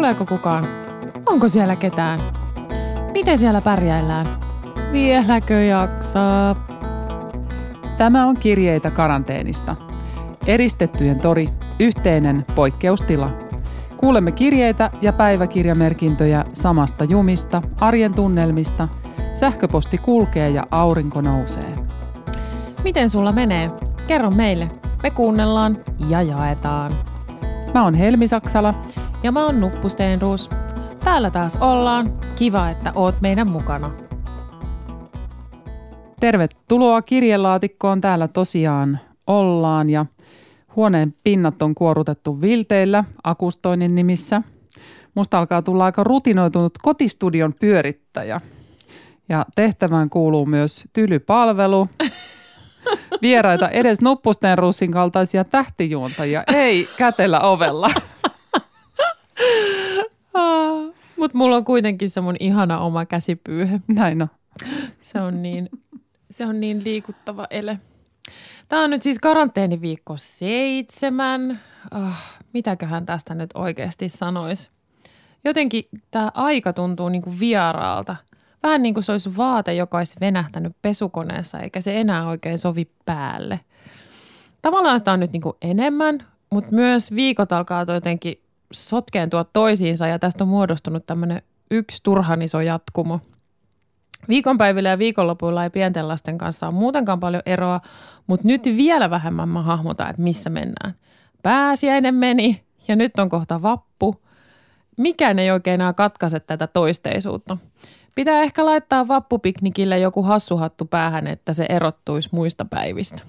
Tuleeko kukaan? Onko siellä ketään? Miten siellä pärjäillään? Vieläkö jaksaa? Tämä on kirjeitä karanteenista. Eristettyjen tori, yhteinen poikkeustila. Kuulemme kirjeitä ja päiväkirjamerkintöjä samasta jumista, arjen tunnelmista. Sähköposti kulkee ja aurinko nousee. Miten sulla menee? Kerro meille. Me kuunnellaan ja jaetaan. Mä oon Helmi Saksala. Ja mä oon Nuppu Steenruus. Täällä taas ollaan. Kiva, että oot meidän mukana. Tervetuloa kirjelaatikkoon. Täällä tosiaan ollaan ja huoneen pinnat on kuorutettu vilteillä akustoinnin nimissä. Musta alkaa tulla aika rutinoitunut kotistudion pyörittäjä. Ja tehtävään kuuluu myös tylypalvelu. Vieraita edes nuppusten russin kaltaisia tähtijuontajia ei kätellä ovella. Mutta mulla on kuitenkin se mun ihana oma käsipyyhe. Näin on. Se on niin se on niin liikuttava ele. Tämä on nyt siis karanteeniviikko seitsemän. Oh, mitäköhän tästä nyt oikeasti sanoisi? Jotenkin tämä aika tuntuu niin kuin vieraalta. Vähän niin kuin se olisi vaate, joka olisi venähtänyt pesukoneessa, eikä se enää oikein sovi päälle. Tavallaan sitä on nyt niin kuin enemmän, mutta myös viikot alkaa jotenkin sotkeentua toisiinsa ja tästä on muodostunut tämmöinen yksi turhan iso jatkumo – Viikonpäivillä ja viikonlopuilla ei pienten lasten kanssa ole muutenkaan paljon eroa, mutta nyt vielä vähemmän mä hahmotan, että missä mennään. Pääsiäinen meni ja nyt on kohta vappu. Mikään ei oikein enää katkaise tätä toisteisuutta. Pitää ehkä laittaa vappupiknikille joku hassuhattu päähän, että se erottuisi muista päivistä.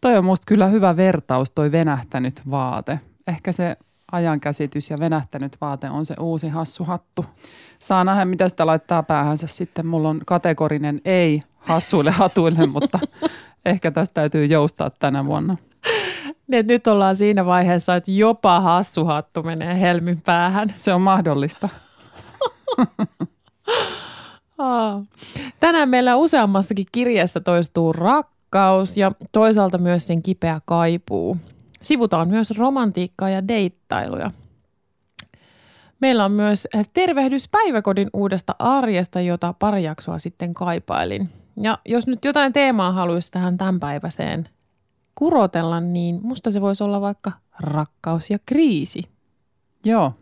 Toi on musta kyllä hyvä vertaus, toi venähtänyt vaate. Ehkä se ajankäsitys ja venähtänyt vaate on se uusi hassuhattu. Saa nähdä, mitä sitä laittaa päähänsä sitten. Mulla on kategorinen ei hassuille hatuille, mutta ehkä tästä täytyy joustaa tänä vuonna. Niin, nyt ollaan siinä vaiheessa, että jopa hassuhattu menee helmin päähän. Se on mahdollista. Tänään meillä useammassakin kirjassa toistuu rakkaus ja toisaalta myös sen kipeä kaipuu. Sivutaan myös romantiikkaa ja deittailuja. Meillä on myös tervehdys päiväkodin uudesta arjesta, jota pari jaksoa sitten kaipailin. Ja jos nyt jotain teemaa haluaisi tähän tämänpäiväiseen kurotella, niin musta se voisi olla vaikka rakkaus ja kriisi. Joo.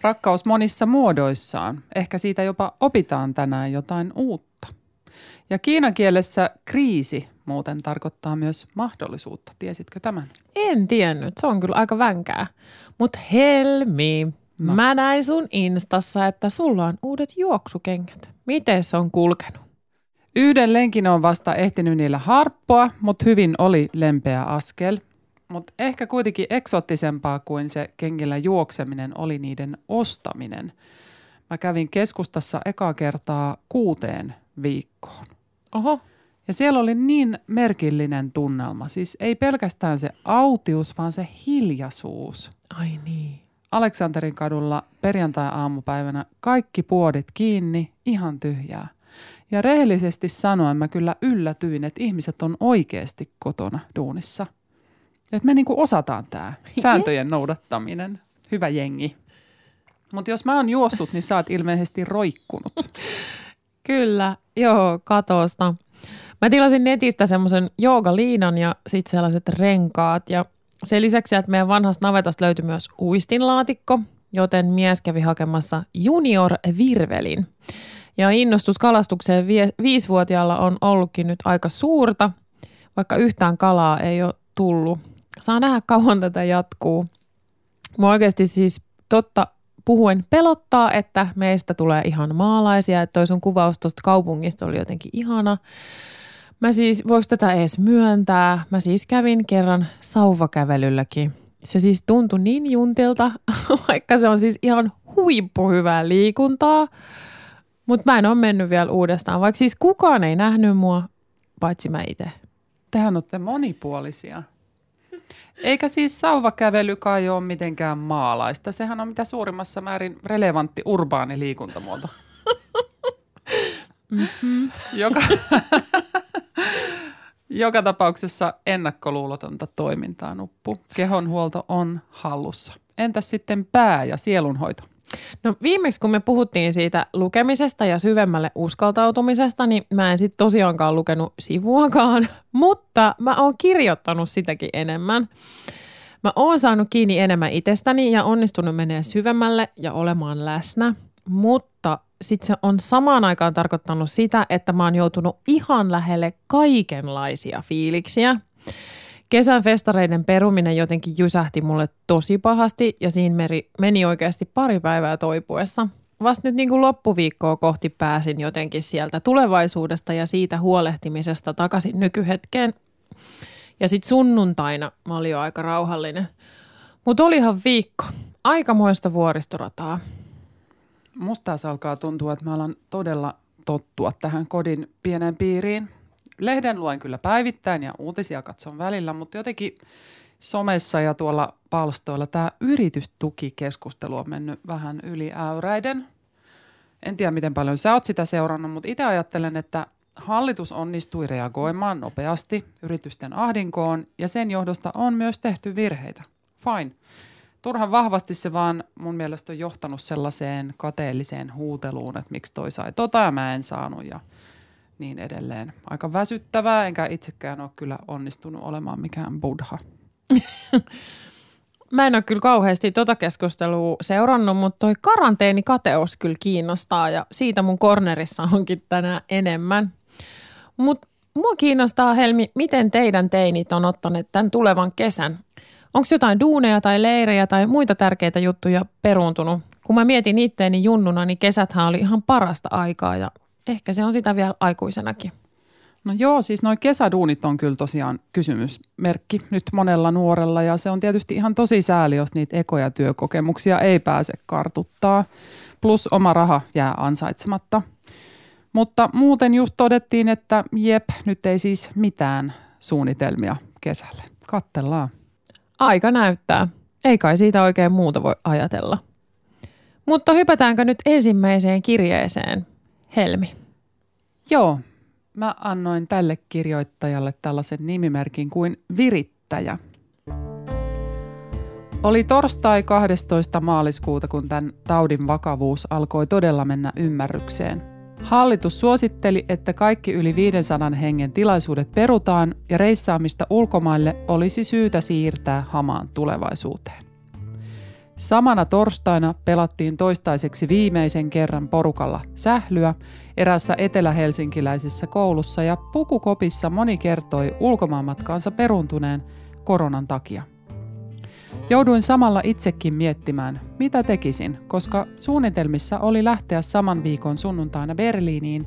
Rakkaus monissa muodoissaan. Ehkä siitä jopa opitaan tänään jotain uutta. Ja kiinan kielessä kriisi muuten tarkoittaa myös mahdollisuutta. Tiesitkö tämän? En tiennyt. Se on kyllä aika vänkää. Mutta Helmi, no. mä näin sun Instassa, että sulla on uudet juoksukengät. Miten se on kulkenut? Yhden lenkin on vasta ehtinyt niillä harppoa, mutta hyvin oli lempeä askel. Mutta ehkä kuitenkin eksottisempaa kuin se kengillä juokseminen oli niiden ostaminen. Mä kävin keskustassa ekaa kertaa kuuteen viikkoon. Oho. Ja siellä oli niin merkillinen tunnelma. Siis ei pelkästään se autius, vaan se hiljaisuus. Ai niin. Aleksanterin kadulla perjantai-aamupäivänä kaikki puodit kiinni, ihan tyhjää. Ja rehellisesti sanoen mä kyllä yllätyin, että ihmiset on oikeasti kotona duunissa. Että me niinku osataan tämä sääntöjen noudattaminen. Hyvä jengi. Mutta jos mä oon juossut, niin sä oot ilmeisesti roikkunut. Kyllä, joo, katosta. Mä tilasin netistä semmoisen joogaliinan ja sitten sellaiset renkaat ja sen lisäksi, että meidän vanhasta navetasta löytyi myös uistinlaatikko, joten mies kävi hakemassa junior virvelin. Ja innostus kalastukseen vie, viisivuotiaalla on ollutkin nyt aika suurta, vaikka yhtään kalaa ei ole tullut. Saa nähdä kauan tätä jatkuu. Mä oikeasti siis totta puhuen pelottaa, että meistä tulee ihan maalaisia, että toi sun kuvaus tuosta kaupungista oli jotenkin ihana. Mä siis, voiko tätä edes myöntää? Mä siis kävin kerran sauvakävelylläkin. Se siis tuntui niin juntilta, vaikka se on siis ihan huippuhyvää liikuntaa. Mutta mä en ole mennyt vielä uudestaan, vaikka siis kukaan ei nähnyt mua, paitsi mä itse. Tähän olette monipuolisia. Eikä siis sauvakävely kai ole mitenkään maalaista. Sehän on mitä suurimmassa määrin relevantti urbaani liikuntamuoto. Mm-hmm. Joka, joka tapauksessa ennakkoluulotonta toimintaa nuppu. Kehonhuolto on hallussa. entäs sitten pää- ja sielunhoito? No viimeksi kun me puhuttiin siitä lukemisesta ja syvemmälle uskaltautumisesta, niin mä en sitten tosiaankaan lukenut sivuakaan, mutta mä oon kirjoittanut sitäkin enemmän. Mä oon saanut kiinni enemmän itsestäni ja onnistunut menee syvemmälle ja olemaan läsnä, mutta sitten se on samaan aikaan tarkoittanut sitä, että mä oon joutunut ihan lähelle kaikenlaisia fiiliksiä. Kesän festareiden peruminen jotenkin jysähti mulle tosi pahasti ja siinä meri, meni oikeasti pari päivää toipuessa. Vasta nyt niin kuin loppuviikkoa kohti pääsin jotenkin sieltä tulevaisuudesta ja siitä huolehtimisesta takaisin nykyhetkeen. Ja sitten sunnuntaina mä olin jo aika rauhallinen. Mutta olihan viikko. Aikamoista vuoristorataa. Musta taas alkaa tuntua, että mä alan todella tottua tähän kodin pieneen piiriin. Lehden luen kyllä päivittäin ja uutisia katson välillä, mutta jotenkin somessa ja tuolla palstoilla tämä yritystukikeskustelu on mennyt vähän yli äyräiden. En tiedä, miten paljon sä oot sitä seurannut, mutta itse ajattelen, että hallitus onnistui reagoimaan nopeasti yritysten ahdinkoon ja sen johdosta on myös tehty virheitä. Fine. Turhan vahvasti se vaan mun mielestä on johtanut sellaiseen kateelliseen huuteluun, että miksi toi sai tota ja mä en saanut ja niin edelleen. Aika väsyttävää, enkä itsekään ole kyllä onnistunut olemaan mikään buddha. Mä en ole kyllä kauheasti tota keskustelua seurannut, mutta toi karanteenikateus kyllä kiinnostaa ja siitä mun kornerissa onkin tänään enemmän. Mutta mua kiinnostaa Helmi, miten teidän teinit on ottaneet tämän tulevan kesän? Onko jotain duuneja tai leirejä tai muita tärkeitä juttuja peruuntunut? Kun mä mietin itteeni junnuna, niin kesäthän oli ihan parasta aikaa ja ehkä se on sitä vielä aikuisenakin. No joo, siis noin kesäduunit on kyllä tosiaan kysymysmerkki nyt monella nuorella ja se on tietysti ihan tosi sääli, jos niitä ekoja työkokemuksia ei pääse kartuttaa. Plus oma raha jää ansaitsematta. Mutta muuten just todettiin, että jep, nyt ei siis mitään suunnitelmia kesälle. Kattellaan. Aika näyttää. Ei kai siitä oikein muuta voi ajatella. Mutta hypätäänkö nyt ensimmäiseen kirjeeseen, Helmi? Joo, mä annoin tälle kirjoittajalle tällaisen nimimerkin kuin virittäjä. Oli torstai 12. maaliskuuta, kun tämän taudin vakavuus alkoi todella mennä ymmärrykseen. Hallitus suositteli, että kaikki yli 500 hengen tilaisuudet perutaan ja reissaamista ulkomaille olisi syytä siirtää hamaan tulevaisuuteen. Samana torstaina pelattiin toistaiseksi viimeisen kerran porukalla sählyä erässä etelähelsinkiläisessä koulussa ja pukukopissa moni kertoi ulkomaanmatkaansa peruntuneen koronan takia. Jouduin samalla itsekin miettimään, mitä tekisin, koska suunnitelmissa oli lähteä saman viikon sunnuntaina Berliiniin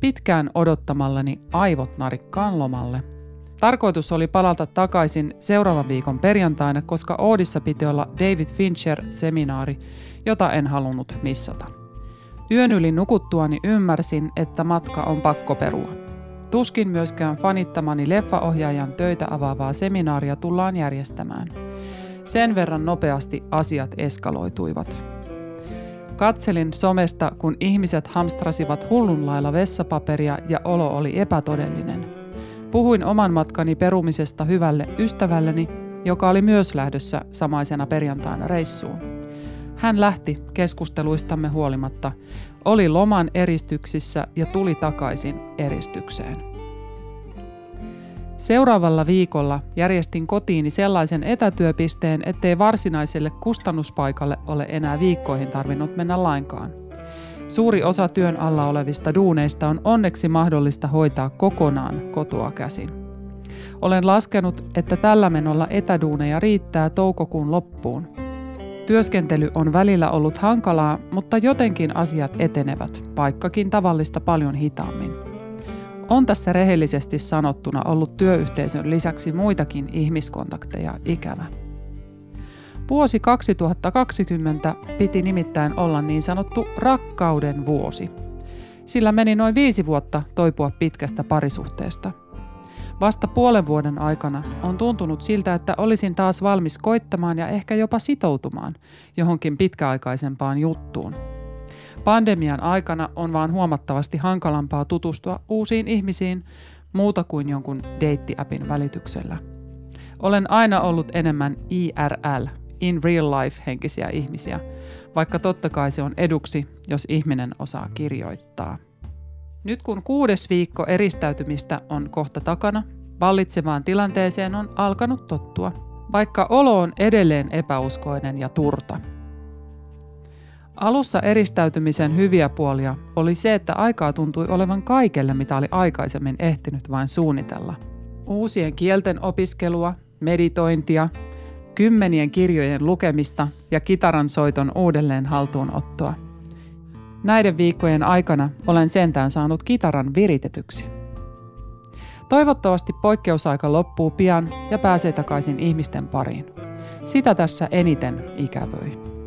pitkään odottamallani aivot narikkaan lomalle – Tarkoitus oli palata takaisin seuraavan viikon perjantaina, koska Oodissa piti olla David Fincher-seminaari, jota en halunnut missata. Yön yli nukuttuani ymmärsin, että matka on pakko perua. Tuskin myöskään fanittamani leffaohjaajan töitä avaavaa seminaaria tullaan järjestämään. Sen verran nopeasti asiat eskaloituivat. Katselin somesta, kun ihmiset hamstrasivat hullunlailla vessapaperia ja olo oli epätodellinen – Puhuin oman matkani perumisesta hyvälle ystävälleni, joka oli myös lähdössä samaisena perjantaina reissuun. Hän lähti keskusteluistamme huolimatta, oli loman eristyksissä ja tuli takaisin eristykseen. Seuraavalla viikolla järjestin kotiini sellaisen etätyöpisteen, ettei varsinaiselle kustannuspaikalle ole enää viikkoihin tarvinnut mennä lainkaan. Suuri osa työn alla olevista duuneista on onneksi mahdollista hoitaa kokonaan kotoa käsin. Olen laskenut, että tällä menolla etäduuneja riittää toukokuun loppuun. Työskentely on välillä ollut hankalaa, mutta jotenkin asiat etenevät, vaikkakin tavallista paljon hitaammin. On tässä rehellisesti sanottuna ollut työyhteisön lisäksi muitakin ihmiskontakteja ikävä. Vuosi 2020 piti nimittäin olla niin sanottu rakkauden vuosi. Sillä meni noin viisi vuotta toipua pitkästä parisuhteesta. Vasta puolen vuoden aikana on tuntunut siltä, että olisin taas valmis koittamaan ja ehkä jopa sitoutumaan johonkin pitkäaikaisempaan juttuun. Pandemian aikana on vaan huomattavasti hankalampaa tutustua uusiin ihmisiin muuta kuin jonkun deittiäpin välityksellä. Olen aina ollut enemmän IRL in real life henkisiä ihmisiä, vaikka totta kai se on eduksi, jos ihminen osaa kirjoittaa. Nyt kun kuudes viikko eristäytymistä on kohta takana, vallitsevaan tilanteeseen on alkanut tottua, vaikka olo on edelleen epäuskoinen ja turta. Alussa eristäytymisen hyviä puolia oli se, että aikaa tuntui olevan kaikelle, mitä oli aikaisemmin ehtinyt vain suunnitella. Uusien kielten opiskelua, meditointia, kymmenien kirjojen lukemista ja kitaran soiton uudelleen haltuunottoa. Näiden viikkojen aikana olen sentään saanut kitaran viritetyksi. Toivottavasti poikkeusaika loppuu pian ja pääsee takaisin ihmisten pariin. Sitä tässä eniten ikävöi.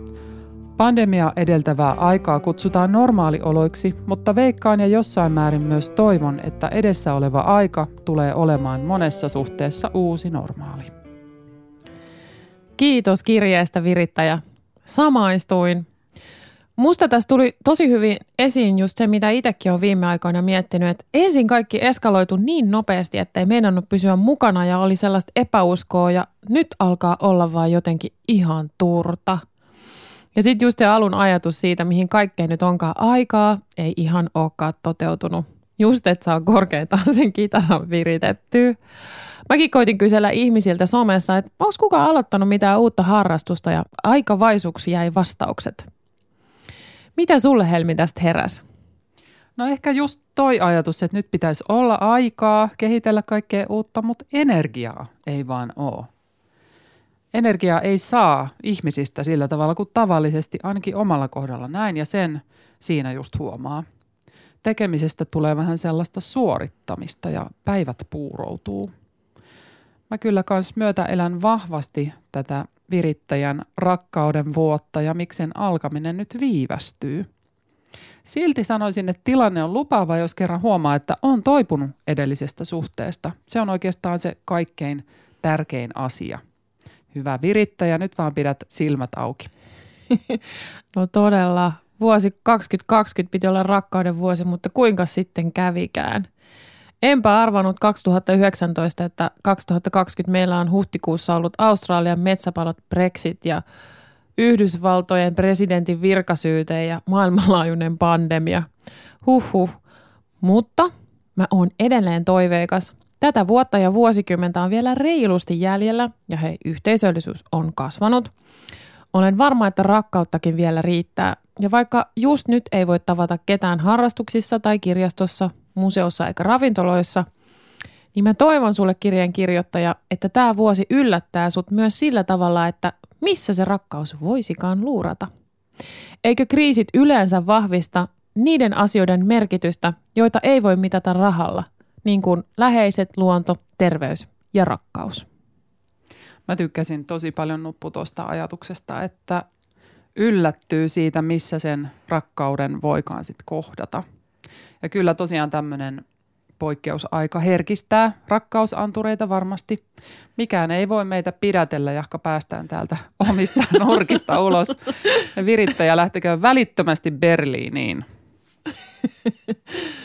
Pandemia edeltävää aikaa kutsutaan normaalioloiksi, mutta veikkaan ja jossain määrin myös toivon, että edessä oleva aika tulee olemaan monessa suhteessa uusi normaali. Kiitos kirjeestä virittäjä. Samaistuin. Musta tässä tuli tosi hyvin esiin just se, mitä itsekin on viime aikoina miettinyt, että ensin kaikki eskaloitu niin nopeasti, että ei meinannut pysyä mukana ja oli sellaista epäuskoa ja nyt alkaa olla vaan jotenkin ihan turta – ja sitten just se alun ajatus siitä, mihin kaikkeen nyt onkaan aikaa, ei ihan olekaan toteutunut. Just, että saa korkeintaan sen kitaran viritettyä. Mäkin koitin kysellä ihmisiltä somessa, että onko kukaan aloittanut mitään uutta harrastusta ja aika vaisuksi jäi vastaukset. Mitä sulle Helmi tästä heräs? No ehkä just toi ajatus, että nyt pitäisi olla aikaa kehitellä kaikkea uutta, mutta energiaa ei vaan ole energiaa ei saa ihmisistä sillä tavalla kuin tavallisesti, ainakin omalla kohdalla näin, ja sen siinä just huomaa. Tekemisestä tulee vähän sellaista suorittamista ja päivät puuroutuu. Mä kyllä kans myötä elän vahvasti tätä virittäjän rakkauden vuotta ja miksen alkaminen nyt viivästyy. Silti sanoisin, että tilanne on lupaava, jos kerran huomaa, että on toipunut edellisestä suhteesta. Se on oikeastaan se kaikkein tärkein asia – hyvä virittäjä, nyt vaan pidät silmät auki. no todella. Vuosi 2020 piti olla rakkauden vuosi, mutta kuinka sitten kävikään? Enpä arvannut 2019, että 2020 meillä on huhtikuussa ollut Australian metsäpalot Brexit ja Yhdysvaltojen presidentin virkasyyte ja maailmanlaajuinen pandemia. Huhhuh. Mutta mä oon edelleen toiveikas. Tätä vuotta ja vuosikymmentä on vielä reilusti jäljellä ja hei, yhteisöllisyys on kasvanut. Olen varma, että rakkauttakin vielä riittää. Ja vaikka just nyt ei voi tavata ketään harrastuksissa tai kirjastossa, museossa eikä ravintoloissa, niin mä toivon sulle kirjeen kirjoittaja, että tämä vuosi yllättää sut myös sillä tavalla, että missä se rakkaus voisikaan luurata. Eikö kriisit yleensä vahvista niiden asioiden merkitystä, joita ei voi mitata rahalla, niin kuin läheiset, luonto, terveys ja rakkaus. Mä tykkäsin tosi paljon nuppu tuosta ajatuksesta, että yllättyy siitä, missä sen rakkauden voikaan sitten kohdata. Ja kyllä tosiaan tämmöinen poikkeusaika herkistää rakkausantureita varmasti. Mikään ei voi meitä pidätellä, jahka päästään täältä omista nurkista ulos. Ja virittäjä lähtekö välittömästi Berliiniin.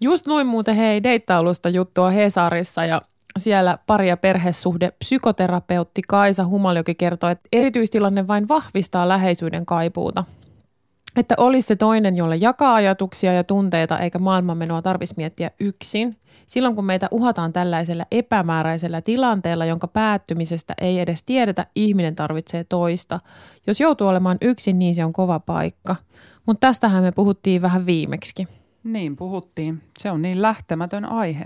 Just noin muuten hei deittaulusta juttua Hesarissa ja siellä pari- ja perhesuhde psykoterapeutti Kaisa Humaljoki kertoi, että erityistilanne vain vahvistaa läheisyyden kaipuuta. Että olisi se toinen, jolle jakaa ajatuksia ja tunteita, eikä maailmanmenoa tarvitsisi miettiä yksin. Silloin kun meitä uhataan tällaisella epämääräisellä tilanteella, jonka päättymisestä ei edes tiedetä, ihminen tarvitsee toista. Jos joutuu olemaan yksin, niin se on kova paikka. Mutta tästähän me puhuttiin vähän viimeksi. Niin puhuttiin. Se on niin lähtemätön aihe.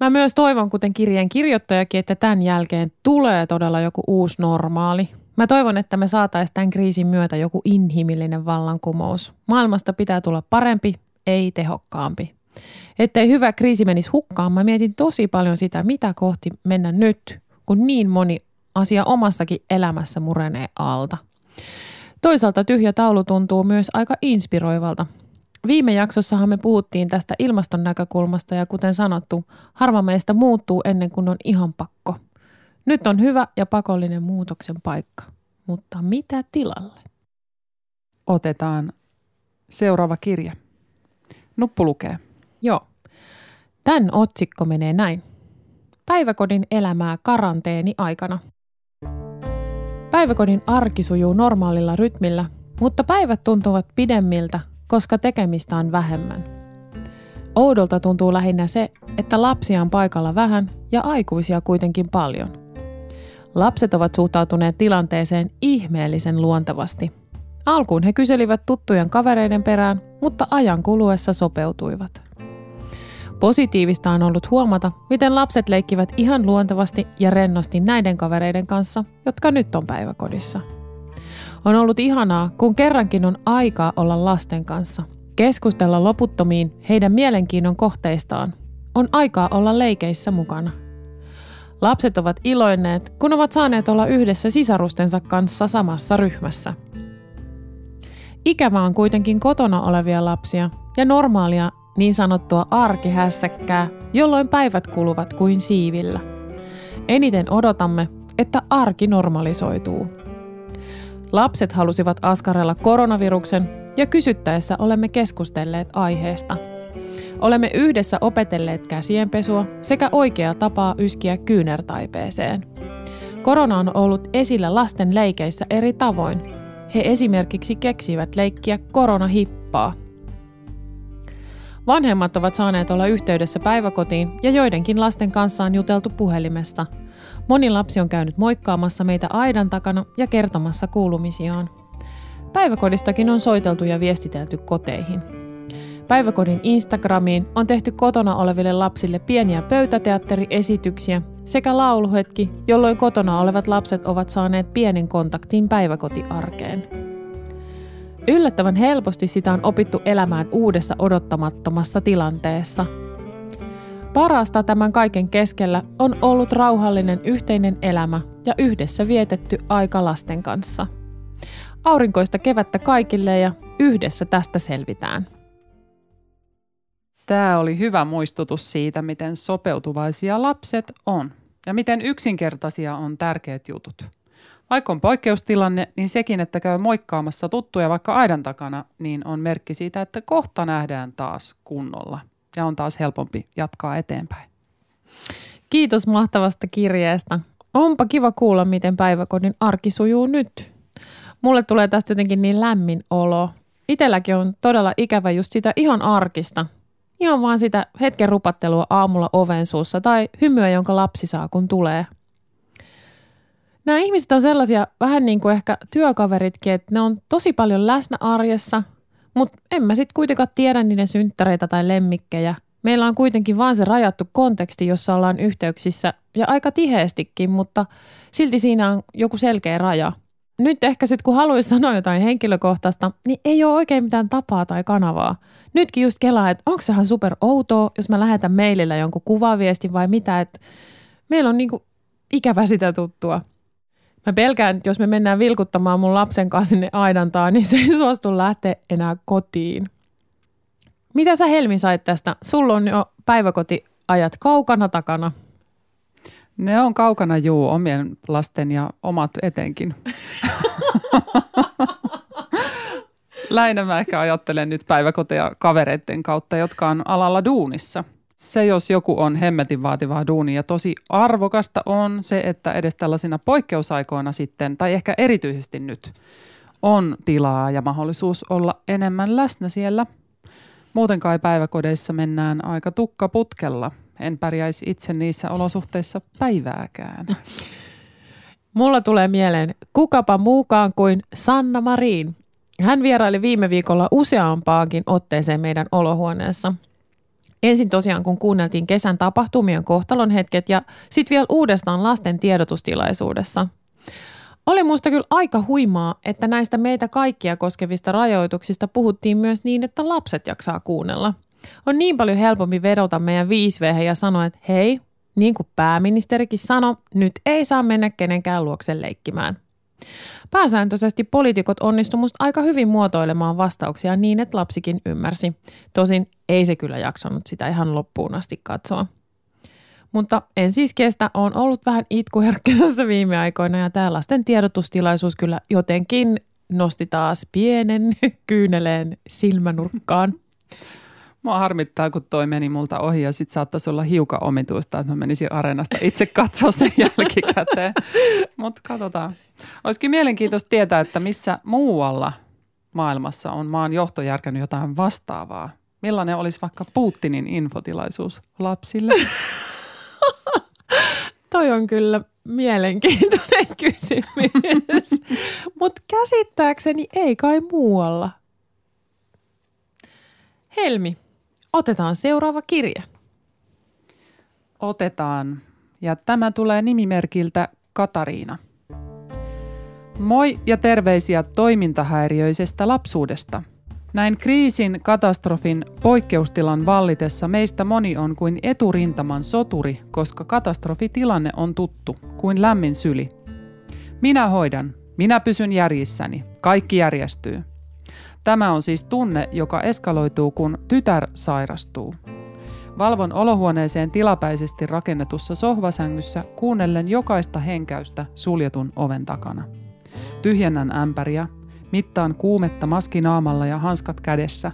Mä myös toivon, kuten kirjeen kirjoittajakin, että tämän jälkeen tulee todella joku uusi normaali. Mä toivon, että me saataisiin tämän kriisin myötä joku inhimillinen vallankumous. Maailmasta pitää tulla parempi, ei tehokkaampi. Ettei hyvä kriisi menisi hukkaan, mä mietin tosi paljon sitä, mitä kohti mennä nyt, kun niin moni asia omassakin elämässä murenee alta. Toisaalta tyhjä taulu tuntuu myös aika inspiroivalta. Viime jaksossahan me puhuttiin tästä ilmaston näkökulmasta ja kuten sanottu, harva meistä muuttuu ennen kuin on ihan pakko. Nyt on hyvä ja pakollinen muutoksen paikka. Mutta mitä tilalle? Otetaan seuraava kirja. Nuppu lukee. Joo. Tän otsikko menee näin. Päiväkodin elämää karanteeni aikana. Päiväkodin arki sujuu normaalilla rytmillä, mutta päivät tuntuvat pidemmiltä, koska tekemistä on vähemmän. Oudolta tuntuu lähinnä se, että lapsia on paikalla vähän ja aikuisia kuitenkin paljon. Lapset ovat suhtautuneet tilanteeseen ihmeellisen luontevasti. Alkuun he kyselivät tuttujen kavereiden perään, mutta ajan kuluessa sopeutuivat. Positiivista on ollut huomata, miten lapset leikkivät ihan luontevasti ja rennosti näiden kavereiden kanssa, jotka nyt on päiväkodissa. On ollut ihanaa, kun kerrankin on aikaa olla lasten kanssa, keskustella loputtomiin heidän mielenkiinnon kohteistaan. On aikaa olla leikeissä mukana. Lapset ovat iloinneet, kun ovat saaneet olla yhdessä sisarustensa kanssa samassa ryhmässä. Ikävä on kuitenkin kotona olevia lapsia ja normaalia niin sanottua arkihässäkkää, jolloin päivät kuluvat kuin siivillä. Eniten odotamme, että arki normalisoituu. Lapset halusivat askarella koronaviruksen ja kysyttäessä olemme keskustelleet aiheesta. Olemme yhdessä opetelleet käsienpesua sekä oikeaa tapaa yskiä kyynärtaipeeseen. Korona on ollut esillä lasten leikeissä eri tavoin. He esimerkiksi keksivät leikkiä koronahippaa – Vanhemmat ovat saaneet olla yhteydessä päiväkotiin ja joidenkin lasten kanssa on juteltu puhelimesta. Moni lapsi on käynyt moikkaamassa meitä aidan takana ja kertomassa kuulumisiaan. Päiväkodistakin on soiteltu ja viestitelty koteihin. Päiväkodin Instagramiin on tehty kotona oleville lapsille pieniä pöytäteatteriesityksiä sekä lauluhetki, jolloin kotona olevat lapset ovat saaneet pienen kontaktin päiväkotiarkeen. Yllättävän helposti sitä on opittu elämään uudessa odottamattomassa tilanteessa. Parasta tämän kaiken keskellä on ollut rauhallinen yhteinen elämä ja yhdessä vietetty aika lasten kanssa. Aurinkoista kevättä kaikille ja yhdessä tästä selvitään. Tämä oli hyvä muistutus siitä, miten sopeutuvaisia lapset on ja miten yksinkertaisia on tärkeät jutut. Vaikka on poikkeustilanne, niin sekin, että käy moikkaamassa tuttuja vaikka aidan takana, niin on merkki siitä, että kohta nähdään taas kunnolla ja on taas helpompi jatkaa eteenpäin. Kiitos mahtavasta kirjeestä. Onpa kiva kuulla, miten päiväkodin arki sujuu nyt. Mulle tulee tästä jotenkin niin lämmin olo. Itelläkin on todella ikävä just sitä ihan arkista. Ihan vaan sitä hetken rupattelua aamulla oven suussa tai hymyä, jonka lapsi saa, kun tulee – nämä ihmiset on sellaisia vähän niin kuin ehkä työkaveritkin, että ne on tosi paljon läsnä arjessa, mutta en mä sitten kuitenkaan tiedä niiden synttäreitä tai lemmikkejä. Meillä on kuitenkin vaan se rajattu konteksti, jossa ollaan yhteyksissä ja aika tiheestikin, mutta silti siinä on joku selkeä raja. Nyt ehkä sitten kun haluaisi sanoa jotain henkilökohtaista, niin ei ole oikein mitään tapaa tai kanavaa. Nytkin just kelaa, että onko sehän super outoa, jos mä lähetän mailillä jonkun kuvaviestin vai mitä, että meillä on niinku ikävä sitä tuttua. Mä pelkään, että jos me mennään vilkuttamaan mun lapsen kanssa sinne aidantaan, niin se ei suostu lähteä enää kotiin. Mitä sä Helmi sait tästä? Sulla on jo päiväkotiajat kaukana takana. Ne on kaukana juu, omien lasten ja omat etenkin. Lähinnä mä ehkä ajattelen nyt päiväkoteja kavereiden kautta, jotka on alalla duunissa – se, jos joku on hemmetin vaativaa duunia ja tosi arvokasta on se, että edes tällaisina poikkeusaikoina sitten, tai ehkä erityisesti nyt, on tilaa ja mahdollisuus olla enemmän läsnä siellä. Muuten kai päiväkodeissa mennään aika tukkaputkella. En pärjäisi itse niissä olosuhteissa päivääkään. Mulla tulee mieleen kukapa muukaan kuin Sanna Marin. Hän vieraili viime viikolla useampaankin otteeseen meidän olohuoneessa – Ensin tosiaan, kun kuunneltiin kesän tapahtumien kohtalon hetket ja sitten vielä uudestaan lasten tiedotustilaisuudessa. Oli musta kyllä aika huimaa, että näistä meitä kaikkia koskevista rajoituksista puhuttiin myös niin, että lapset jaksaa kuunnella. On niin paljon helpompi vedota meidän 5 ja sanoa, että hei, niin kuin pääministerikin sanoi, nyt ei saa mennä kenenkään luokse leikkimään. Pääsääntöisesti poliitikot onnistu musta aika hyvin muotoilemaan vastauksia niin, että lapsikin ymmärsi. Tosin ei se kyllä jaksanut sitä ihan loppuun asti katsoa. Mutta en siis kestä, on ollut vähän itkuherkkä tässä viime aikoina ja tämä lasten tiedotustilaisuus kyllä jotenkin nosti taas pienen kyyneleen silmänurkkaan. Mua harmittaa, kun toi meni multa ohi ja sit saattaisi olla hiukan omituista, että mä menisin areenasta itse katsoa sen jälkikäteen. Mutta katsotaan. Olisikin mielenkiintoista tietää, että missä muualla maailmassa on maan johto järkännyt jotain vastaavaa. Millainen olisi vaikka Putinin infotilaisuus lapsille? Toi on kyllä mielenkiintoinen kysymys, mutta käsittääkseni ei kai muualla. Helmi, otetaan seuraava kirje. Otetaan. Ja tämä tulee nimimerkiltä Katariina. Moi ja terveisiä toimintahäiriöisestä lapsuudesta. Näin kriisin, katastrofin, poikkeustilan vallitessa meistä moni on kuin eturintaman soturi, koska katastrofitilanne on tuttu, kuin lämmin syli. Minä hoidan, minä pysyn järjissäni, kaikki järjestyy. Tämä on siis tunne, joka eskaloituu, kun tytär sairastuu. Valvon olohuoneeseen tilapäisesti rakennetussa sohvasängyssä kuunnellen jokaista henkäystä suljetun oven takana. Tyhjennän ämpäriä, mittaan kuumetta maskinaamalla ja hanskat kädessä,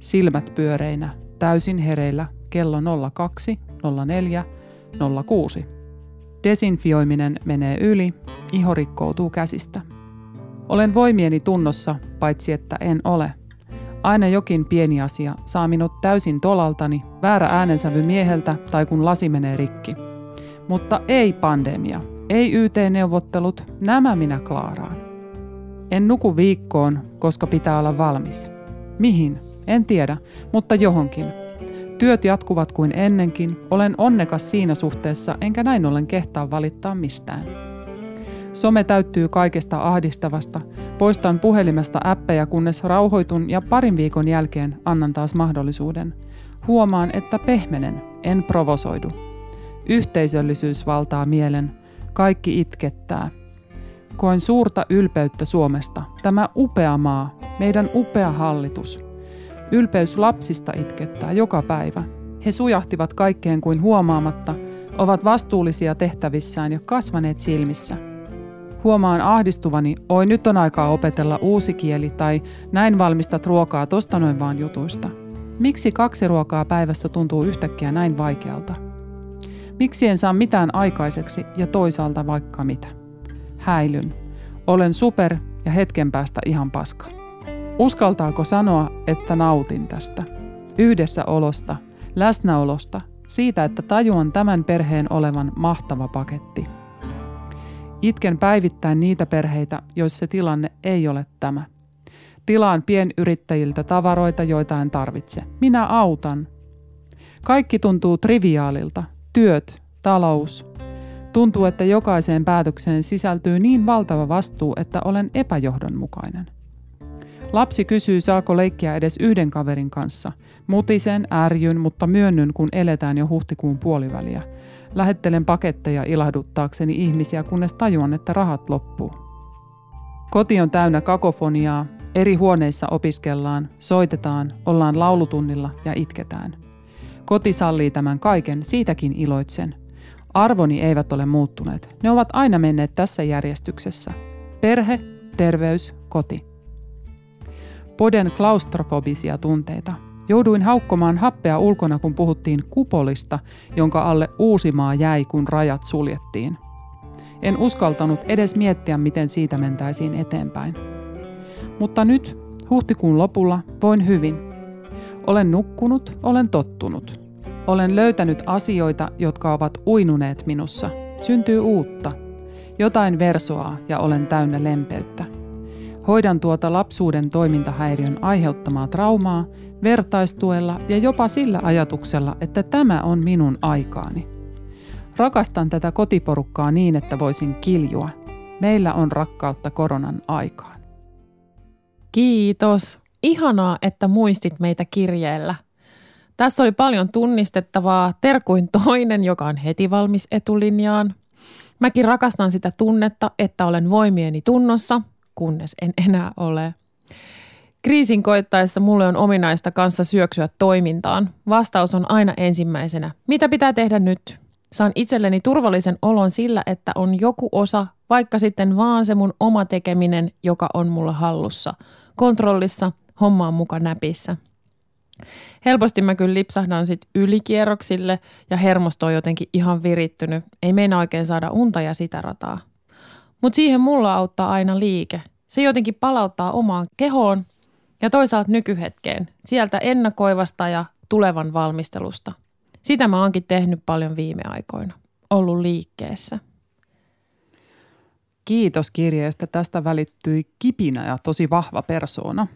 silmät pyöreinä, täysin hereillä, kello 02, 04, 06. Desinfioiminen menee yli, iho rikkoutuu käsistä. Olen voimieni tunnossa, paitsi että en ole. Aina jokin pieni asia saa minut täysin tolaltani, väärä äänensävy mieheltä tai kun lasi menee rikki. Mutta ei pandemia, ei YT-neuvottelut, nämä minä klaaraan. En nuku viikkoon, koska pitää olla valmis. Mihin? En tiedä, mutta johonkin. Työt jatkuvat kuin ennenkin, olen onnekas siinä suhteessa, enkä näin ollen kehtaa valittaa mistään. Some täyttyy kaikesta ahdistavasta. Poistan puhelimesta appeja, kunnes rauhoitun ja parin viikon jälkeen annan taas mahdollisuuden. Huomaan, että pehmenen, en provosoidu. Yhteisöllisyys valtaa mielen. Kaikki itkettää. Koen suurta ylpeyttä Suomesta. Tämä upea maa, meidän upea hallitus. Ylpeys lapsista itkettää joka päivä. He sujahtivat kaikkeen kuin huomaamatta, ovat vastuullisia tehtävissään ja kasvaneet silmissä. Huomaan ahdistuvani, oi nyt on aikaa opetella uusi kieli tai näin valmistat ruokaa tosta noin vaan jutuista. Miksi kaksi ruokaa päivässä tuntuu yhtäkkiä näin vaikealta? Miksi en saa mitään aikaiseksi ja toisaalta vaikka mitä? häilyn. Olen super ja hetken päästä ihan paska. Uskaltaako sanoa, että nautin tästä? Yhdessä olosta, läsnäolosta, siitä, että tajuan tämän perheen olevan mahtava paketti. Itken päivittäin niitä perheitä, joissa tilanne ei ole tämä. Tilaan pienyrittäjiltä tavaroita, joita en tarvitse. Minä autan. Kaikki tuntuu triviaalilta. Työt, talous, Tuntuu, että jokaiseen päätökseen sisältyy niin valtava vastuu, että olen epäjohdonmukainen. Lapsi kysyy, saako leikkiä edes yhden kaverin kanssa. Mutisen, ärjyn, mutta myönnyn, kun eletään jo huhtikuun puoliväliä. Lähettelen paketteja ilahduttaakseni ihmisiä, kunnes tajuan, että rahat loppuu. Koti on täynnä kakofoniaa, eri huoneissa opiskellaan, soitetaan, ollaan laulutunnilla ja itketään. Koti sallii tämän kaiken, siitäkin iloitsen – Arvoni eivät ole muuttuneet. Ne ovat aina menneet tässä järjestyksessä. Perhe, terveys, koti. Poden klaustrofobisia tunteita. Jouduin haukkomaan happea ulkona, kun puhuttiin kupolista, jonka alle Uusimaa jäi, kun rajat suljettiin. En uskaltanut edes miettiä, miten siitä mentäisiin eteenpäin. Mutta nyt, huhtikuun lopulla, voin hyvin. Olen nukkunut, olen tottunut – olen löytänyt asioita, jotka ovat uinuneet minussa. Syntyy uutta. Jotain versoaa ja olen täynnä lempeyttä. Hoidan tuota lapsuuden toimintahäiriön aiheuttamaa traumaa vertaistuella ja jopa sillä ajatuksella, että tämä on minun aikaani. Rakastan tätä kotiporukkaa niin, että voisin kiljua. Meillä on rakkautta koronan aikaan. Kiitos. Ihanaa, että muistit meitä kirjeellä. Tässä oli paljon tunnistettavaa. Terkuin toinen, joka on heti valmis etulinjaan. Mäkin rakastan sitä tunnetta, että olen voimieni tunnossa, kunnes en enää ole. Kriisin koittaessa mulle on ominaista kanssa syöksyä toimintaan. Vastaus on aina ensimmäisenä. Mitä pitää tehdä nyt? Saan itselleni turvallisen olon sillä, että on joku osa, vaikka sitten vaan se mun oma tekeminen, joka on mulla hallussa. Kontrollissa, homma on muka näpissä. Helposti mä kyllä lipsahdan sit ylikierroksille ja hermosto on jotenkin ihan virittynyt. Ei meinaa oikein saada unta ja sitä rataa. Mutta siihen mulla auttaa aina liike. Se jotenkin palauttaa omaan kehoon ja toisaalta nykyhetkeen, sieltä ennakoivasta ja tulevan valmistelusta. Sitä mä oonkin tehnyt paljon viime aikoina. Ollut liikkeessä. Kiitos kirjeestä. Tästä välittyi kipinä ja tosi vahva persoona.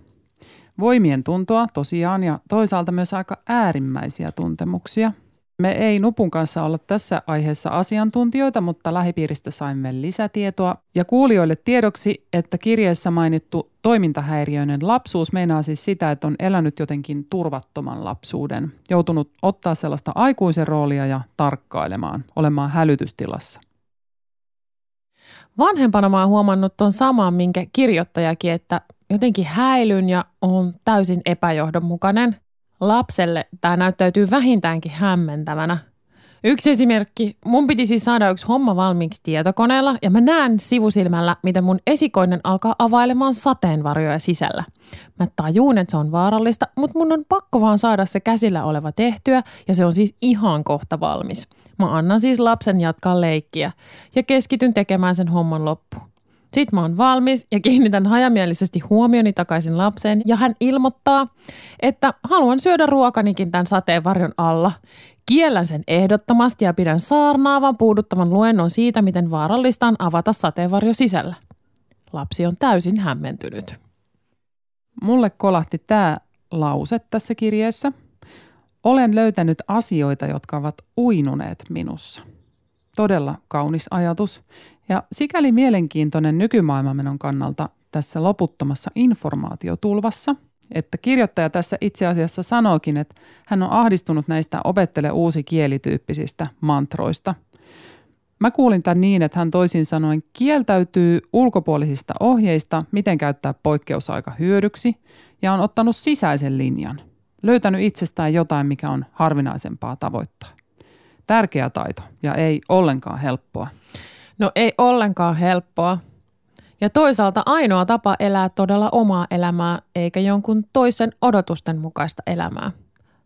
Voimien tuntoa tosiaan ja toisaalta myös aika äärimmäisiä tuntemuksia. Me ei Nupun kanssa olla tässä aiheessa asiantuntijoita, mutta lähipiiristä saimme lisätietoa. Ja kuulijoille tiedoksi, että kirjeessä mainittu toimintahäiriöinen lapsuus meinaa siis sitä, että on elänyt jotenkin turvattoman lapsuuden, joutunut ottaa sellaista aikuisen roolia ja tarkkailemaan, olemaan hälytystilassa. Vanhempana mä oon huomannut tuon saman, minkä kirjoittajakin, että jotenkin häilyn ja on täysin epäjohdonmukainen. Lapselle tämä näyttäytyy vähintäänkin hämmentävänä. Yksi esimerkki, mun piti siis saada yksi homma valmiiksi tietokoneella ja mä näen sivusilmällä, miten mun esikoinen alkaa availemaan sateenvarjoja sisällä. Mä tajuun, että se on vaarallista, mutta mun on pakko vaan saada se käsillä oleva tehtyä ja se on siis ihan kohta valmis. Mä annan siis lapsen jatkaa leikkiä ja keskityn tekemään sen homman loppuun. Sitten mä oon valmis ja kiinnitän hajamielisesti huomioni takaisin lapseen ja hän ilmoittaa, että haluan syödä ruokanikin tämän sateenvarjon alla. Kiellän sen ehdottomasti ja pidän saarnaavan puuduttavan luennon siitä, miten vaarallista on avata sateenvarjo sisällä. Lapsi on täysin hämmentynyt. Mulle kolahti tämä lause tässä kirjeessä. Olen löytänyt asioita, jotka ovat uinuneet minussa. Todella kaunis ajatus ja sikäli mielenkiintoinen nykymaailmanmenon kannalta tässä loputtomassa informaatiotulvassa, että kirjoittaja tässä itse asiassa sanookin, että hän on ahdistunut näistä opettele uusi kielityyppisistä mantroista. Mä kuulin tämän niin, että hän toisin sanoen kieltäytyy ulkopuolisista ohjeista, miten käyttää poikkeusaika hyödyksi, ja on ottanut sisäisen linjan. Löytänyt itsestään jotain, mikä on harvinaisempaa tavoittaa. Tärkeä taito ja ei ollenkaan helppoa. No ei ollenkaan helppoa. Ja toisaalta ainoa tapa elää todella omaa elämää, eikä jonkun toisen odotusten mukaista elämää.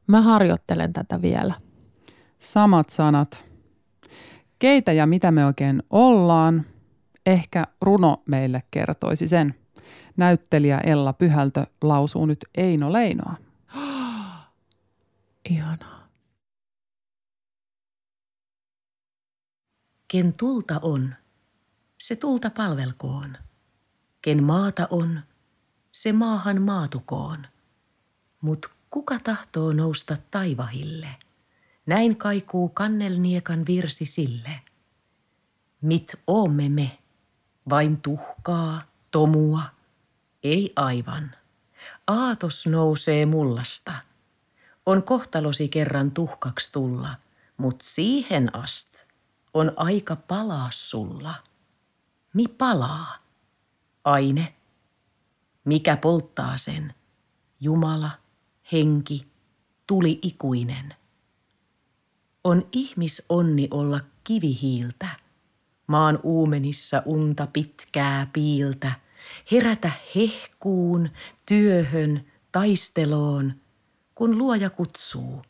Mä harjoittelen tätä vielä. Samat sanat. Keitä ja mitä me oikein ollaan? Ehkä runo meille kertoisi sen. Näyttelijä Ella Pyhältö lausuu nyt Eino Leinoa. Ihanaa. Ken tulta on, se tulta palvelkoon. Ken maata on, se maahan maatukoon. Mut kuka tahtoo nousta taivahille? Näin kaikuu kannelniekan virsi sille. Mit oomme me? Vain tuhkaa, tomua? Ei aivan. Aatos nousee mullasta. On kohtalosi kerran tuhkaks tulla, mut siihen ast on aika palaa sulla. Mi palaa? Aine. Mikä polttaa sen? Jumala, henki, tuli ikuinen. On ihmisonni olla kivihiiltä, maan uumenissa unta pitkää piiltä, herätä hehkuun, työhön, taisteloon, kun luoja kutsuu,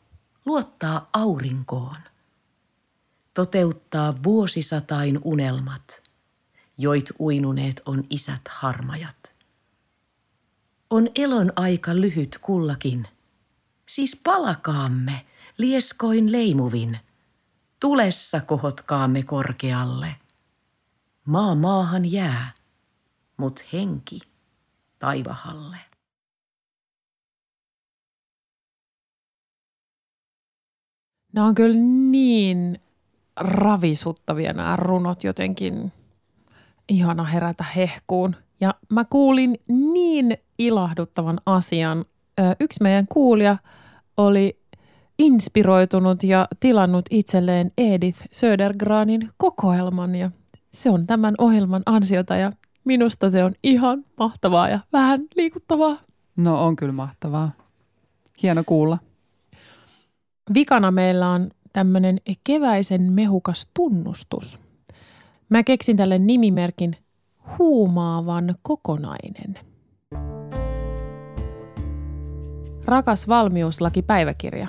luottaa aurinkoon toteuttaa vuosisatain unelmat, joit uinuneet on isät harmajat. On elon aika lyhyt kullakin, siis palakaamme lieskoin leimuvin, tulessa kohotkaamme korkealle. Maa maahan jää, mut henki taivahalle. Nämä on kyllä niin ravisuttavia nämä runot jotenkin ihana herätä hehkuun. Ja mä kuulin niin ilahduttavan asian. Yksi meidän kuulija oli inspiroitunut ja tilannut itselleen Edith Södergranin kokoelman ja se on tämän ohjelman ansiota ja minusta se on ihan mahtavaa ja vähän liikuttavaa. No on kyllä mahtavaa. Hieno kuulla. Vikana meillä on tämmöinen keväisen mehukas tunnustus. Mä keksin tälle nimimerkin huumaavan kokonainen. rakas valmiuslaki päiväkirja.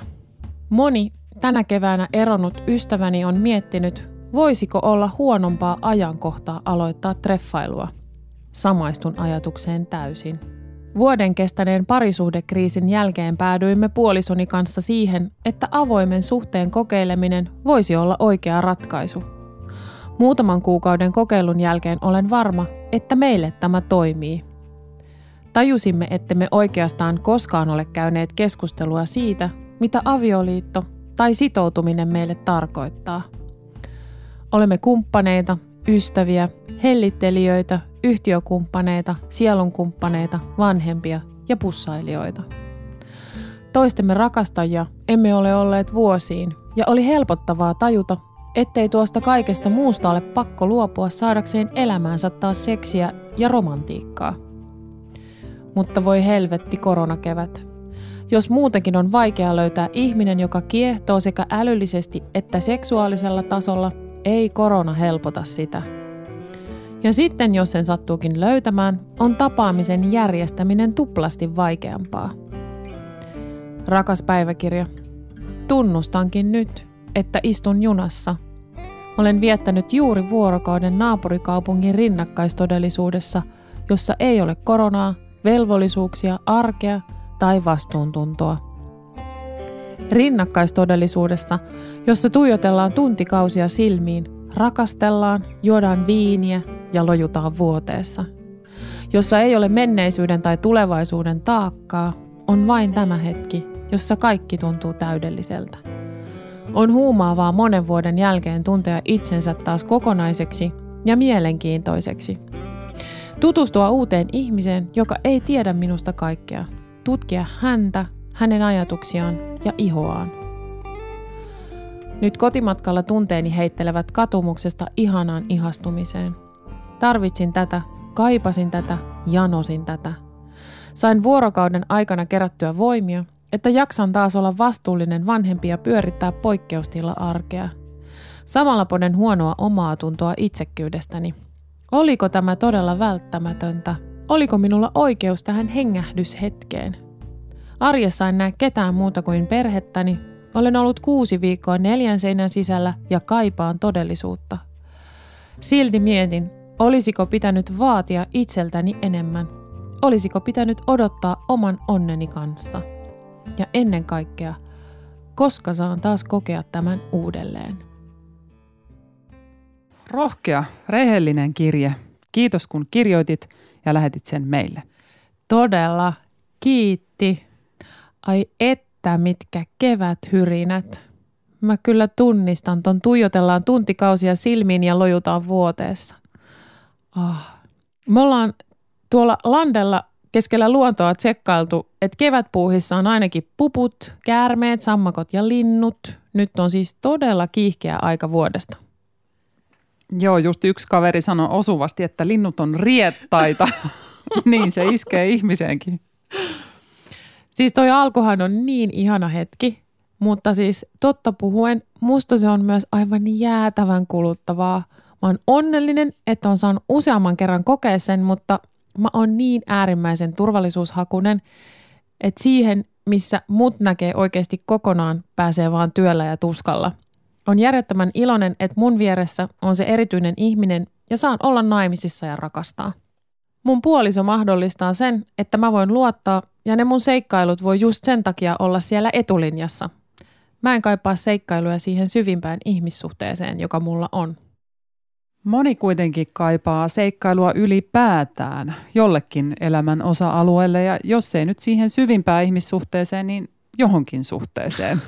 Moni tänä keväänä eronnut ystäväni on miettinyt, voisiko olla huonompaa ajankohtaa aloittaa treffailua. Samaistun ajatukseen täysin. Vuoden kestäneen parisuhdekriisin jälkeen päädyimme puolisoni kanssa siihen, että avoimen suhteen kokeileminen voisi olla oikea ratkaisu. Muutaman kuukauden kokeilun jälkeen olen varma, että meille tämä toimii. Tajusimme, että me oikeastaan koskaan ole käyneet keskustelua siitä, mitä avioliitto tai sitoutuminen meille tarkoittaa. Olemme kumppaneita, ystäviä, hellittelijöitä, yhtiökumppaneita, sielunkumppaneita, vanhempia ja pussailijoita. Toistemme rakastajia emme ole olleet vuosiin ja oli helpottavaa tajuta, ettei tuosta kaikesta muusta ole pakko luopua saadakseen elämäänsä taas seksiä ja romantiikkaa. Mutta voi helvetti koronakevät. Jos muutenkin on vaikea löytää ihminen, joka kiehtoo sekä älyllisesti että seksuaalisella tasolla, ei korona helpota sitä. Ja sitten jos sen sattuukin löytämään, on tapaamisen järjestäminen tuplasti vaikeampaa. Rakas päiväkirja, tunnustankin nyt, että istun junassa. Olen viettänyt juuri vuorokauden naapurikaupungin rinnakkaistodellisuudessa, jossa ei ole koronaa, velvollisuuksia, arkea tai vastuuntuntoa. Rinnakkaistodellisuudessa, jossa tuijotellaan tuntikausia silmiin, rakastellaan, juodaan viiniä ja lojutaan vuoteessa. Jossa ei ole menneisyyden tai tulevaisuuden taakkaa, on vain tämä hetki, jossa kaikki tuntuu täydelliseltä. On huumaavaa monen vuoden jälkeen tuntea itsensä taas kokonaiseksi ja mielenkiintoiseksi. Tutustua uuteen ihmiseen, joka ei tiedä minusta kaikkea. Tutkia häntä, hänen ajatuksiaan ja ihoaan. Nyt kotimatkalla tunteeni heittelevät katumuksesta ihanaan ihastumiseen. Tarvitsin tätä, kaipasin tätä, janosin tätä. Sain vuorokauden aikana kerättyä voimia, että jaksan taas olla vastuullinen vanhempi ja pyörittää poikkeustilla arkea. Samalla poden huonoa omaa tuntoa itsekkyydestäni. Oliko tämä todella välttämätöntä? Oliko minulla oikeus tähän hengähdyshetkeen? Arjessa en näe ketään muuta kuin perhettäni. Olen ollut kuusi viikkoa neljän seinän sisällä ja kaipaan todellisuutta. Silti mietin, olisiko pitänyt vaatia itseltäni enemmän. Olisiko pitänyt odottaa oman onneni kanssa. Ja ennen kaikkea, koska saan taas kokea tämän uudelleen. Rohkea, rehellinen kirje. Kiitos kun kirjoitit ja lähetit sen meille. Todella. Kiitti. Ai että mitkä keväthyrinät. Mä kyllä tunnistan ton tuijotellaan tuntikausia silmiin ja lojutaan vuoteessa. Ah. Me ollaan tuolla landella keskellä luontoa tsekkailtu, että kevätpuuhissa on ainakin puput, käärmeet, sammakot ja linnut. Nyt on siis todella kiihkeä aika vuodesta. Joo, just yksi kaveri sanoi osuvasti, että linnut on riettaita. niin se iskee ihmiseenkin. Siis toi alkuhan on niin ihana hetki, mutta siis totta puhuen, musta se on myös aivan jäätävän kuluttavaa. Mä oon onnellinen, että on saanut useamman kerran kokea sen, mutta mä oon niin äärimmäisen turvallisuushakunen, että siihen, missä mut näkee oikeasti kokonaan, pääsee vaan työllä ja tuskalla. On järjettömän iloinen, että mun vieressä on se erityinen ihminen ja saan olla naimisissa ja rakastaa. Mun puoliso mahdollistaa sen, että mä voin luottaa ja ne mun seikkailut voi just sen takia olla siellä etulinjassa. Mä en kaipaa seikkailuja siihen syvimpään ihmissuhteeseen, joka mulla on. Moni kuitenkin kaipaa seikkailua ylipäätään jollekin elämän osa-alueelle ja jos ei nyt siihen syvimpään ihmissuhteeseen, niin johonkin suhteeseen.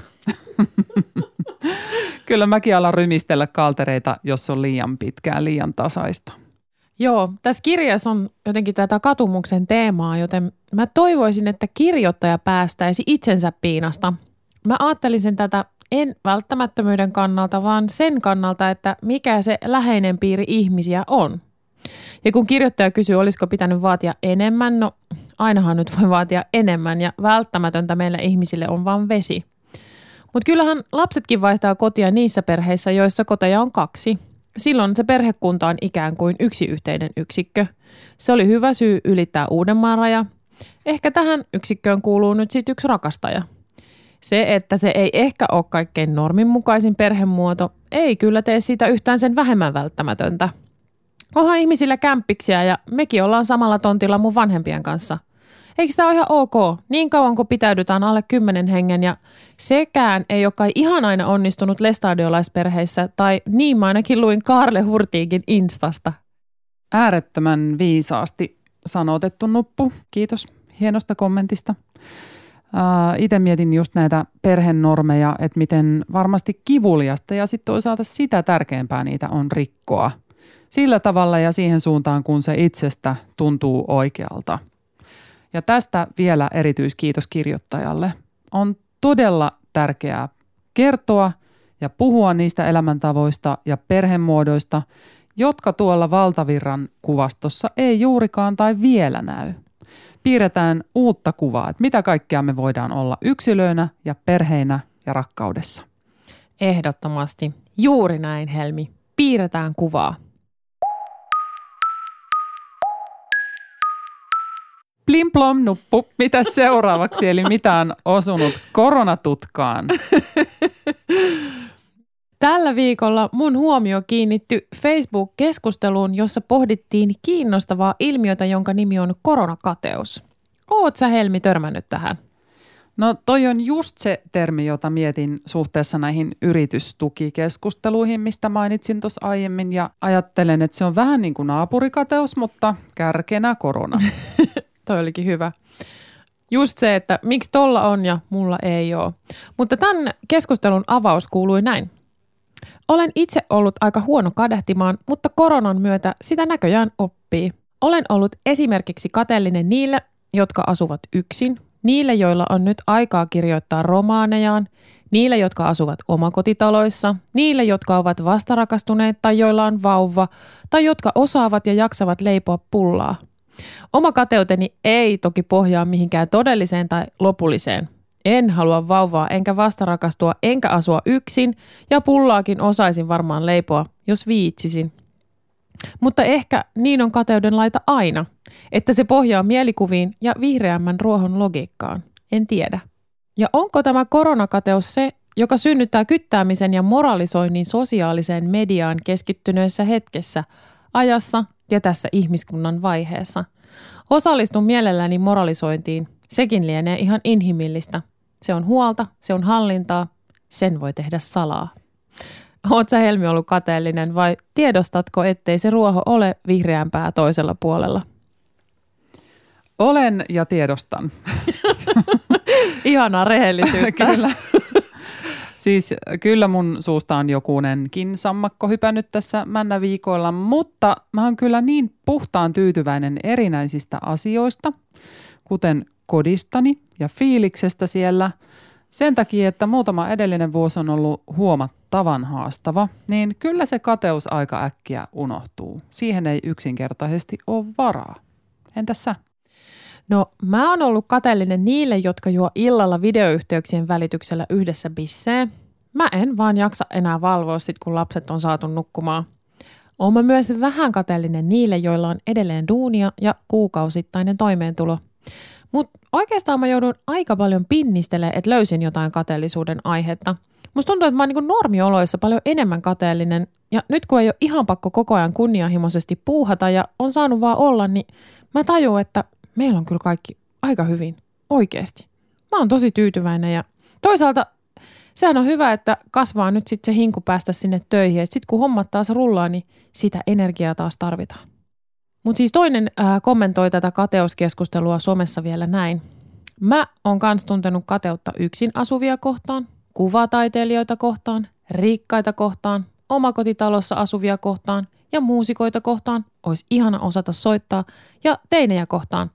Kyllä mäkin alan rymistellä kaltereita, jos on liian pitkään liian tasaista. Joo, tässä kirjassa on jotenkin tätä katumuksen teemaa, joten mä toivoisin, että kirjoittaja päästäisi itsensä piinasta. Mä ajattelin tätä en välttämättömyyden kannalta, vaan sen kannalta, että mikä se läheinen piiri ihmisiä on. Ja kun kirjoittaja kysyy, olisiko pitänyt vaatia enemmän, no ainahan nyt voi vaatia enemmän ja välttämätöntä meille ihmisille on vain vesi. Mutta kyllähän lapsetkin vaihtaa kotia niissä perheissä, joissa koteja on kaksi – Silloin se perhekunta on ikään kuin yksi yhteinen yksikkö. Se oli hyvä syy ylittää Uudenmaan raja. Ehkä tähän yksikköön kuuluu nyt sitten yksi rakastaja. Se, että se ei ehkä ole kaikkein norminmukaisin perhemuoto, ei kyllä tee siitä yhtään sen vähemmän välttämätöntä. Onhan ihmisillä kämppiksiä ja mekin ollaan samalla tontilla mun vanhempien kanssa. Eikö tämä ole ihan ok, niin kauan kun pitäydytään alle kymmenen hengen ja sekään ei ole kai ihan aina onnistunut lestadiolaisperheissä tai niin mä ainakin luin Karle Hurtiikin Instasta. Äärettömän viisaasti sanotettu nuppu. Kiitos hienosta kommentista. Itse mietin just näitä perhenormeja, että miten varmasti kivuliasta ja sitten toisaalta sitä tärkeämpää niitä on rikkoa. Sillä tavalla ja siihen suuntaan, kun se itsestä tuntuu oikealta. Ja tästä vielä erityiskiitos kirjoittajalle. On todella tärkeää kertoa ja puhua niistä elämäntavoista ja perhemuodoista, jotka tuolla valtavirran kuvastossa ei juurikaan tai vielä näy. Piirretään uutta kuvaa, että mitä kaikkea me voidaan olla yksilöinä ja perheinä ja rakkaudessa. Ehdottomasti. Juuri näin, Helmi. Piirretään kuvaa. Plimplom nuppu. Mitä seuraavaksi? Eli mitä on osunut koronatutkaan? Tällä viikolla mun huomio kiinnitty Facebook-keskusteluun, jossa pohdittiin kiinnostavaa ilmiötä, jonka nimi on koronakateus. Oot sä Helmi törmännyt tähän? No toi on just se termi, jota mietin suhteessa näihin yritystukikeskusteluihin, mistä mainitsin tuossa aiemmin ja ajattelen, että se on vähän niin kuin naapurikateus, mutta kärkenä korona. Toi olikin hyvä. Just se, että miksi tolla on ja mulla ei ole. Mutta tämän keskustelun avaus kuului näin. Olen itse ollut aika huono kadehtimaan, mutta koronan myötä sitä näköjään oppii. Olen ollut esimerkiksi kateellinen niille, jotka asuvat yksin, niille, joilla on nyt aikaa kirjoittaa romaanejaan, niille, jotka asuvat omakotitaloissa, niille, jotka ovat vastarakastuneet tai joilla on vauva, tai jotka osaavat ja jaksavat leipoa pullaa. Oma kateuteni ei toki pohjaa mihinkään todelliseen tai lopulliseen. En halua vauvaa enkä vastarakastua enkä asua yksin ja pullaakin osaisin varmaan leipoa, jos viitsisin. Mutta ehkä niin on kateuden laita aina, että se pohjaa mielikuviin ja vihreämmän ruohon logiikkaan. En tiedä. Ja onko tämä koronakateus se, joka synnyttää kyttäämisen ja moralisoinnin sosiaaliseen mediaan keskittyneessä hetkessä, ajassa ja tässä ihmiskunnan vaiheessa. Osallistun mielelläni moralisointiin. Sekin lienee ihan inhimillistä. Se on huolta, se on hallintaa, sen voi tehdä salaa. Oot sä Helmi ollut kateellinen vai tiedostatko, ettei se ruoho ole vihreämpää toisella puolella? Olen ja tiedostan. Ihanaa rehellisyyttä. Kyllä. Siis kyllä mun suusta on jokunenkin sammakko hypännyt tässä männä viikoilla, mutta mä oon kyllä niin puhtaan tyytyväinen erinäisistä asioista, kuten kodistani ja fiiliksestä siellä. Sen takia, että muutama edellinen vuosi on ollut huomattavan haastava, niin kyllä se kateus aika äkkiä unohtuu. Siihen ei yksinkertaisesti ole varaa. Entäs sä? No mä oon ollut kateellinen niille, jotka juo illalla videoyhteyksien välityksellä yhdessä bissee. Mä en vaan jaksa enää valvoa sit, kun lapset on saatu nukkumaan. Oon mä myös vähän kateellinen niille, joilla on edelleen duunia ja kuukausittainen toimeentulo. Mutta oikeastaan mä joudun aika paljon pinnistelemään, että löysin jotain kateellisuuden aihetta. Musta tuntuu, että mä oon niin normioloissa paljon enemmän kateellinen ja nyt kun ei ole ihan pakko koko ajan kunnianhimoisesti puuhata ja on saanut vaan olla, niin mä tajun, että meillä on kyllä kaikki aika hyvin, oikeasti. Mä oon tosi tyytyväinen ja toisaalta sehän on hyvä, että kasvaa nyt sitten se hinku päästä sinne töihin. Sitten kun hommat taas rullaa, niin sitä energiaa taas tarvitaan. Mutta siis toinen äh, kommentoi tätä kateuskeskustelua somessa vielä näin. Mä oon kans tuntenut kateutta yksin asuvia kohtaan, kuvataiteilijoita kohtaan, rikkaita kohtaan, omakotitalossa asuvia kohtaan ja muusikoita kohtaan. Olisi ihana osata soittaa ja teinejä kohtaan.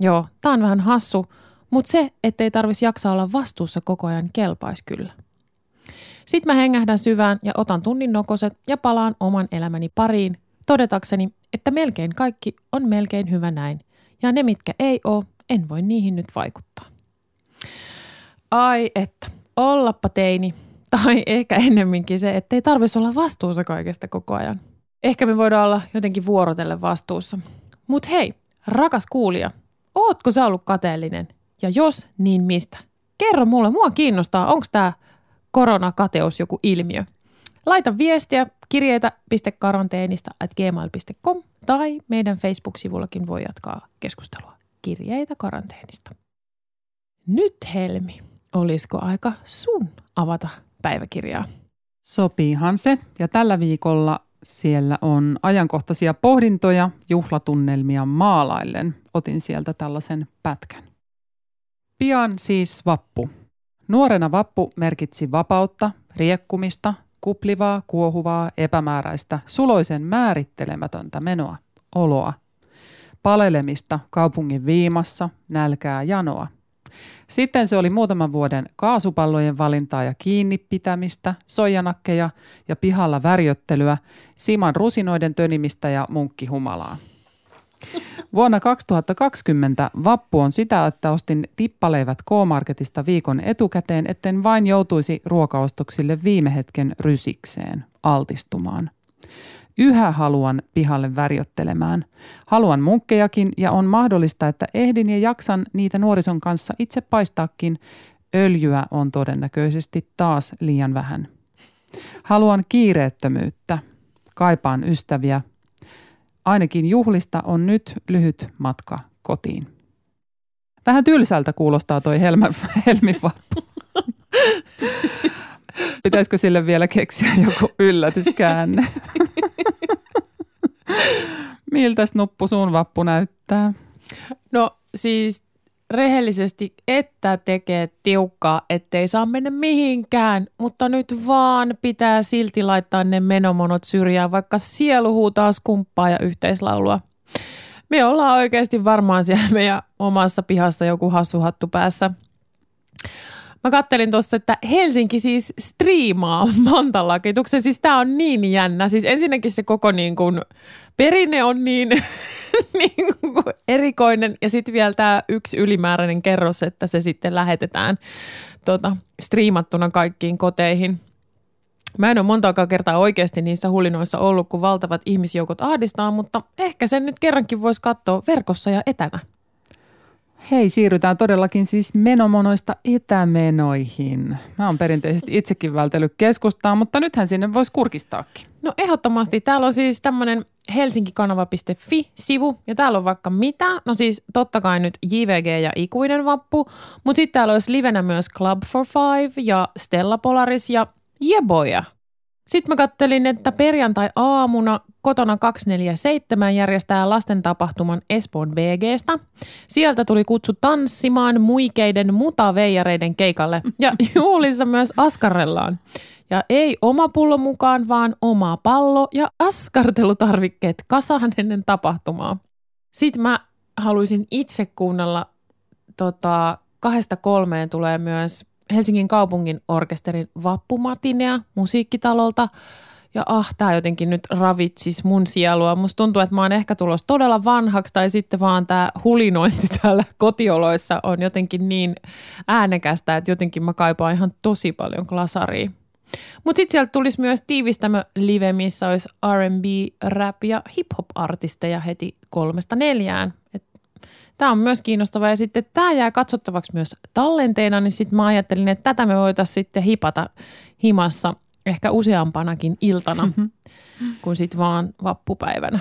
Joo, tää on vähän hassu, mutta se, ettei tarvitsisi jaksaa olla vastuussa koko ajan kelpaisi kyllä. Sitten mä hengähdän syvään ja otan tunnin nokoset ja palaan oman elämäni pariin, todetakseni, että melkein kaikki on melkein hyvä näin. Ja ne, mitkä ei oo, en voi niihin nyt vaikuttaa. Ai että, ollappa teini. Tai ehkä ennemminkin se, että ei tarvitsisi olla vastuussa kaikesta koko ajan. Ehkä me voidaan olla jotenkin vuorotelle vastuussa. Mut hei, rakas kuulija, ootko sä ollut kateellinen? Ja jos, niin mistä? Kerro mulle, mua kiinnostaa, onko tämä koronakateus joku ilmiö. Laita viestiä kirjeitä.karanteenista at gmail.com tai meidän Facebook-sivullakin voi jatkaa keskustelua kirjeitä karanteenista. Nyt Helmi, olisiko aika sun avata päiväkirjaa? Sopiihan se. Ja tällä viikolla siellä on ajankohtaisia pohdintoja, juhlatunnelmia maalaillen. Otin sieltä tällaisen pätkän. Pian siis vappu. Nuorena vappu merkitsi vapautta, riekkumista, kuplivaa, kuohuvaa, epämääräistä, suloisen määrittelemätöntä menoa, oloa. Palelemista kaupungin viimassa, nälkää janoa – sitten se oli muutaman vuoden kaasupallojen valintaa ja kiinni pitämistä, soijanakkeja ja pihalla värjöttelyä, siman rusinoiden tönimistä ja munkkihumalaa. Vuonna 2020 vappu on sitä, että ostin tippaleivät K-Marketista viikon etukäteen, etten vain joutuisi ruokaostoksille viime hetken rysikseen altistumaan. Yhä haluan pihalle värjöttelemään. Haluan munkkejakin ja on mahdollista, että ehdin ja jaksan niitä nuorison kanssa itse paistaakin. Öljyä on todennäköisesti taas liian vähän. Haluan kiireettömyyttä. Kaipaan ystäviä. Ainakin juhlista on nyt lyhyt matka kotiin. Vähän tylsältä kuulostaa toi helmivappu. Pitäisikö sille vielä keksiä joku yllätyskäänne? Miltä nuppu sun vappu näyttää? No siis rehellisesti, että tekee tiukkaa, ettei saa mennä mihinkään, mutta nyt vaan pitää silti laittaa ne menomonot syrjään, vaikka sielu huutaa skumppaa ja yhteislaulua. Me ollaan oikeasti varmaan siellä meidän omassa pihassa joku hassuhattu päässä. Mä kattelin tuossa, että Helsinki siis striimaa mantalakituksen. Siis tää on niin jännä. Siis ensinnäkin se koko niin kuin perinne on niin, niin kuin erikoinen. Ja sitten vielä tämä yksi ylimääräinen kerros, että se sitten lähetetään tota, striimattuna kaikkiin koteihin. Mä en ole montaakaan kertaa oikeasti niissä hulinoissa ollut, kun valtavat ihmisjoukot ahdistaa, mutta ehkä sen nyt kerrankin voisi katsoa verkossa ja etänä. Hei, siirrytään todellakin siis menomonoista etämenoihin. Mä oon perinteisesti itsekin vältellyt keskustaa, mutta nythän sinne voisi kurkistaakin. No ehdottomasti. Täällä on siis tämmöinen helsinkikanava.fi-sivu ja täällä on vaikka mitä. No siis totta kai nyt JVG ja ikuinen vappu, mutta sitten täällä olisi livenä myös Club for Five ja Stella Polaris ja Jeboja. Sitten mä kattelin, että perjantai-aamuna kotona 247 järjestää lasten tapahtuman Espoon BGstä. Sieltä tuli kutsu tanssimaan muikeiden mutaveijareiden keikalle ja juhlissa myös askarellaan. Ja ei oma pullo mukaan, vaan oma pallo ja askartelutarvikkeet kasaan ennen tapahtumaa. Sitten mä haluaisin itse kuunnella, tota, kahdesta kolmeen tulee myös Helsingin kaupungin orkesterin vappumatinea musiikkitalolta. Ja ah, tämä jotenkin nyt ravitsis mun sielua. Musta tuntuu, että mä oon ehkä tulossa todella vanhaksi tai sitten vaan tämä hulinointi täällä kotioloissa on jotenkin niin äänekästä, että jotenkin mä kaipaan ihan tosi paljon glasaria. Mutta sitten sieltä tulisi myös tiivistämö live, missä olisi R&B, rap ja hip-hop-artisteja heti kolmesta neljään. Tämä on myös kiinnostavaa ja sitten tämä jää katsottavaksi myös tallenteena, niin sitten mä ajattelin, että tätä me voitaisiin sitten hipata himassa ehkä useampanakin iltana kuin sitten vaan vappupäivänä.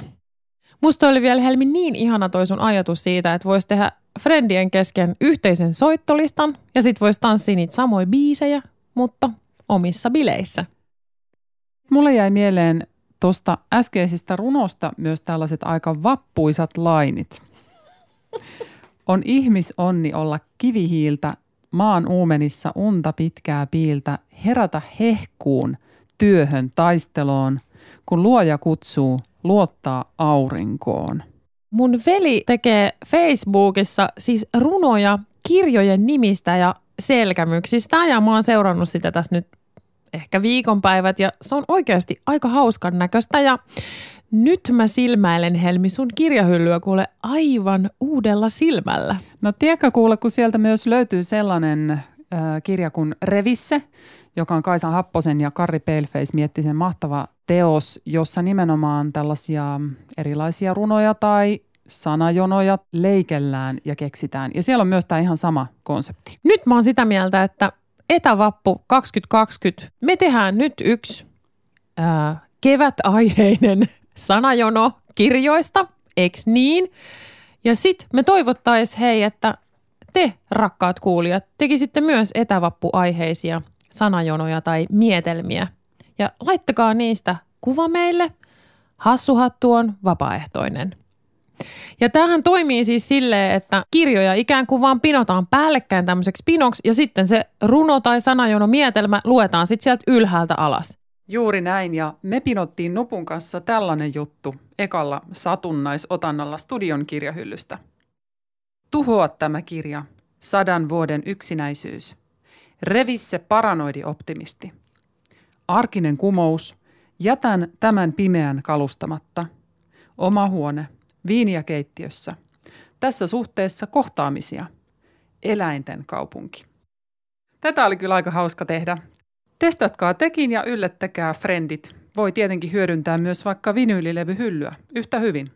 Musta oli vielä Helmi niin ihana toi sun ajatus siitä, että voisi tehdä friendien kesken yhteisen soittolistan ja sitten voisi tanssia niitä samoja biisejä, mutta omissa bileissä. Mulle jäi mieleen tuosta äskeisestä runosta myös tällaiset aika vappuisat lainit. On ihmisonni olla kivihiiltä, maan uumenissa unta pitkää piiltä, herätä hehkuun, työhön, taisteloon, kun luoja kutsuu, luottaa aurinkoon. Mun veli tekee Facebookissa siis runoja kirjojen nimistä ja selkämyksistä ja mä oon seurannut sitä tässä nyt ehkä viikonpäivät ja se on oikeasti aika hauskan näköistä ja nyt mä silmäilen Helmi sun kirjahyllyä kuule aivan uudella silmällä. No tiedätkö kuule, kun sieltä myös löytyy sellainen äh, kirja kuin Revisse, joka on Kaisa Happosen ja Karri Paleface miettisen mahtava teos, jossa nimenomaan tällaisia erilaisia runoja tai sanajonoja leikellään ja keksitään. Ja siellä on myös tämä ihan sama konsepti. Nyt mä oon sitä mieltä, että etävappu 2020, me tehdään nyt yksi ää, kevätaiheinen sanajono kirjoista, eks niin? Ja sitten me toivottaisiin, hei, että te, rakkaat kuulijat, tekisitte myös etävappuaiheisia sanajonoja tai mietelmiä. Ja laittakaa niistä kuva meille. Hassuhattu on vapaaehtoinen. Ja tämähän toimii siis silleen, että kirjoja ikään kuin vaan pinotaan päällekkäin tämmöiseksi pinoksi ja sitten se runo tai sanajono mietelmä luetaan sitten sieltä ylhäältä alas. Juuri näin ja me pinottiin Nupun kanssa tällainen juttu ekalla satunnaisotannalla studion kirjahyllystä. Tuhoa tämä kirja, sadan vuoden yksinäisyys. Revi se paranoidi optimisti. Arkinen kumous, jätän tämän pimeän kalustamatta. Oma huone, viiniä keittiössä. Tässä suhteessa kohtaamisia. Eläinten kaupunki. Tätä oli kyllä aika hauska tehdä. Testatkaa tekin ja yllättäkää frendit. Voi tietenkin hyödyntää myös vaikka vinyylilevyhyllyä yhtä hyvin.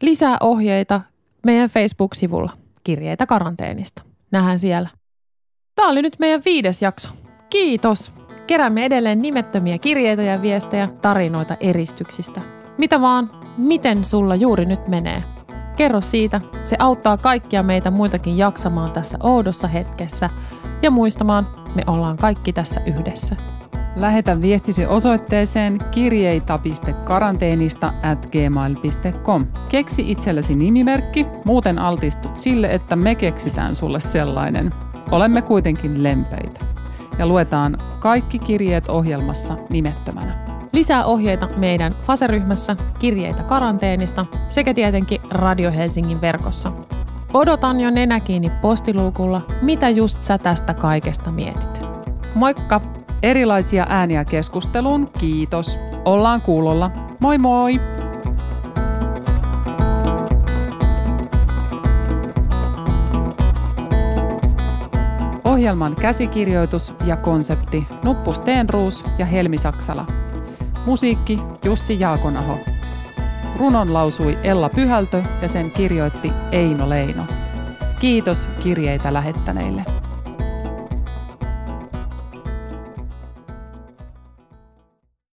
Lisää ohjeita meidän Facebook-sivulla kirjeitä karanteenista. Nähdään siellä. Tämä oli nyt meidän viides jakso. Kiitos! Keräämme edelleen nimettömiä kirjeitä ja viestejä, tarinoita eristyksistä. Mitä vaan, miten sulla juuri nyt menee? Kerro siitä, se auttaa kaikkia meitä muitakin jaksamaan tässä oudossa hetkessä ja muistamaan, me ollaan kaikki tässä yhdessä. Lähetä viestisi osoitteeseen kirjeita.karanteenista at gmail.com. Keksi itsellesi nimimerkki, muuten altistut sille, että me keksitään sulle sellainen. Olemme kuitenkin lempeitä. Ja luetaan kaikki kirjeet ohjelmassa nimettömänä. Lisää ohjeita meidän Fase-ryhmässä, kirjeitä karanteenista sekä tietenkin Radio Helsingin verkossa. Odotan jo nenä kiinni postiluukulla, mitä just sä tästä kaikesta mietit. Moikka! Erilaisia ääniä keskusteluun, kiitos. Ollaan kuulolla. Moi moi! Ohjelman käsikirjoitus ja konsepti Nuppu Steenruus ja Helmi Saksala. Musiikki Jussi Jaakonaho. Runon lausui Ella Pyhältö ja sen kirjoitti Eino Leino. Kiitos kirjeitä lähettäneille.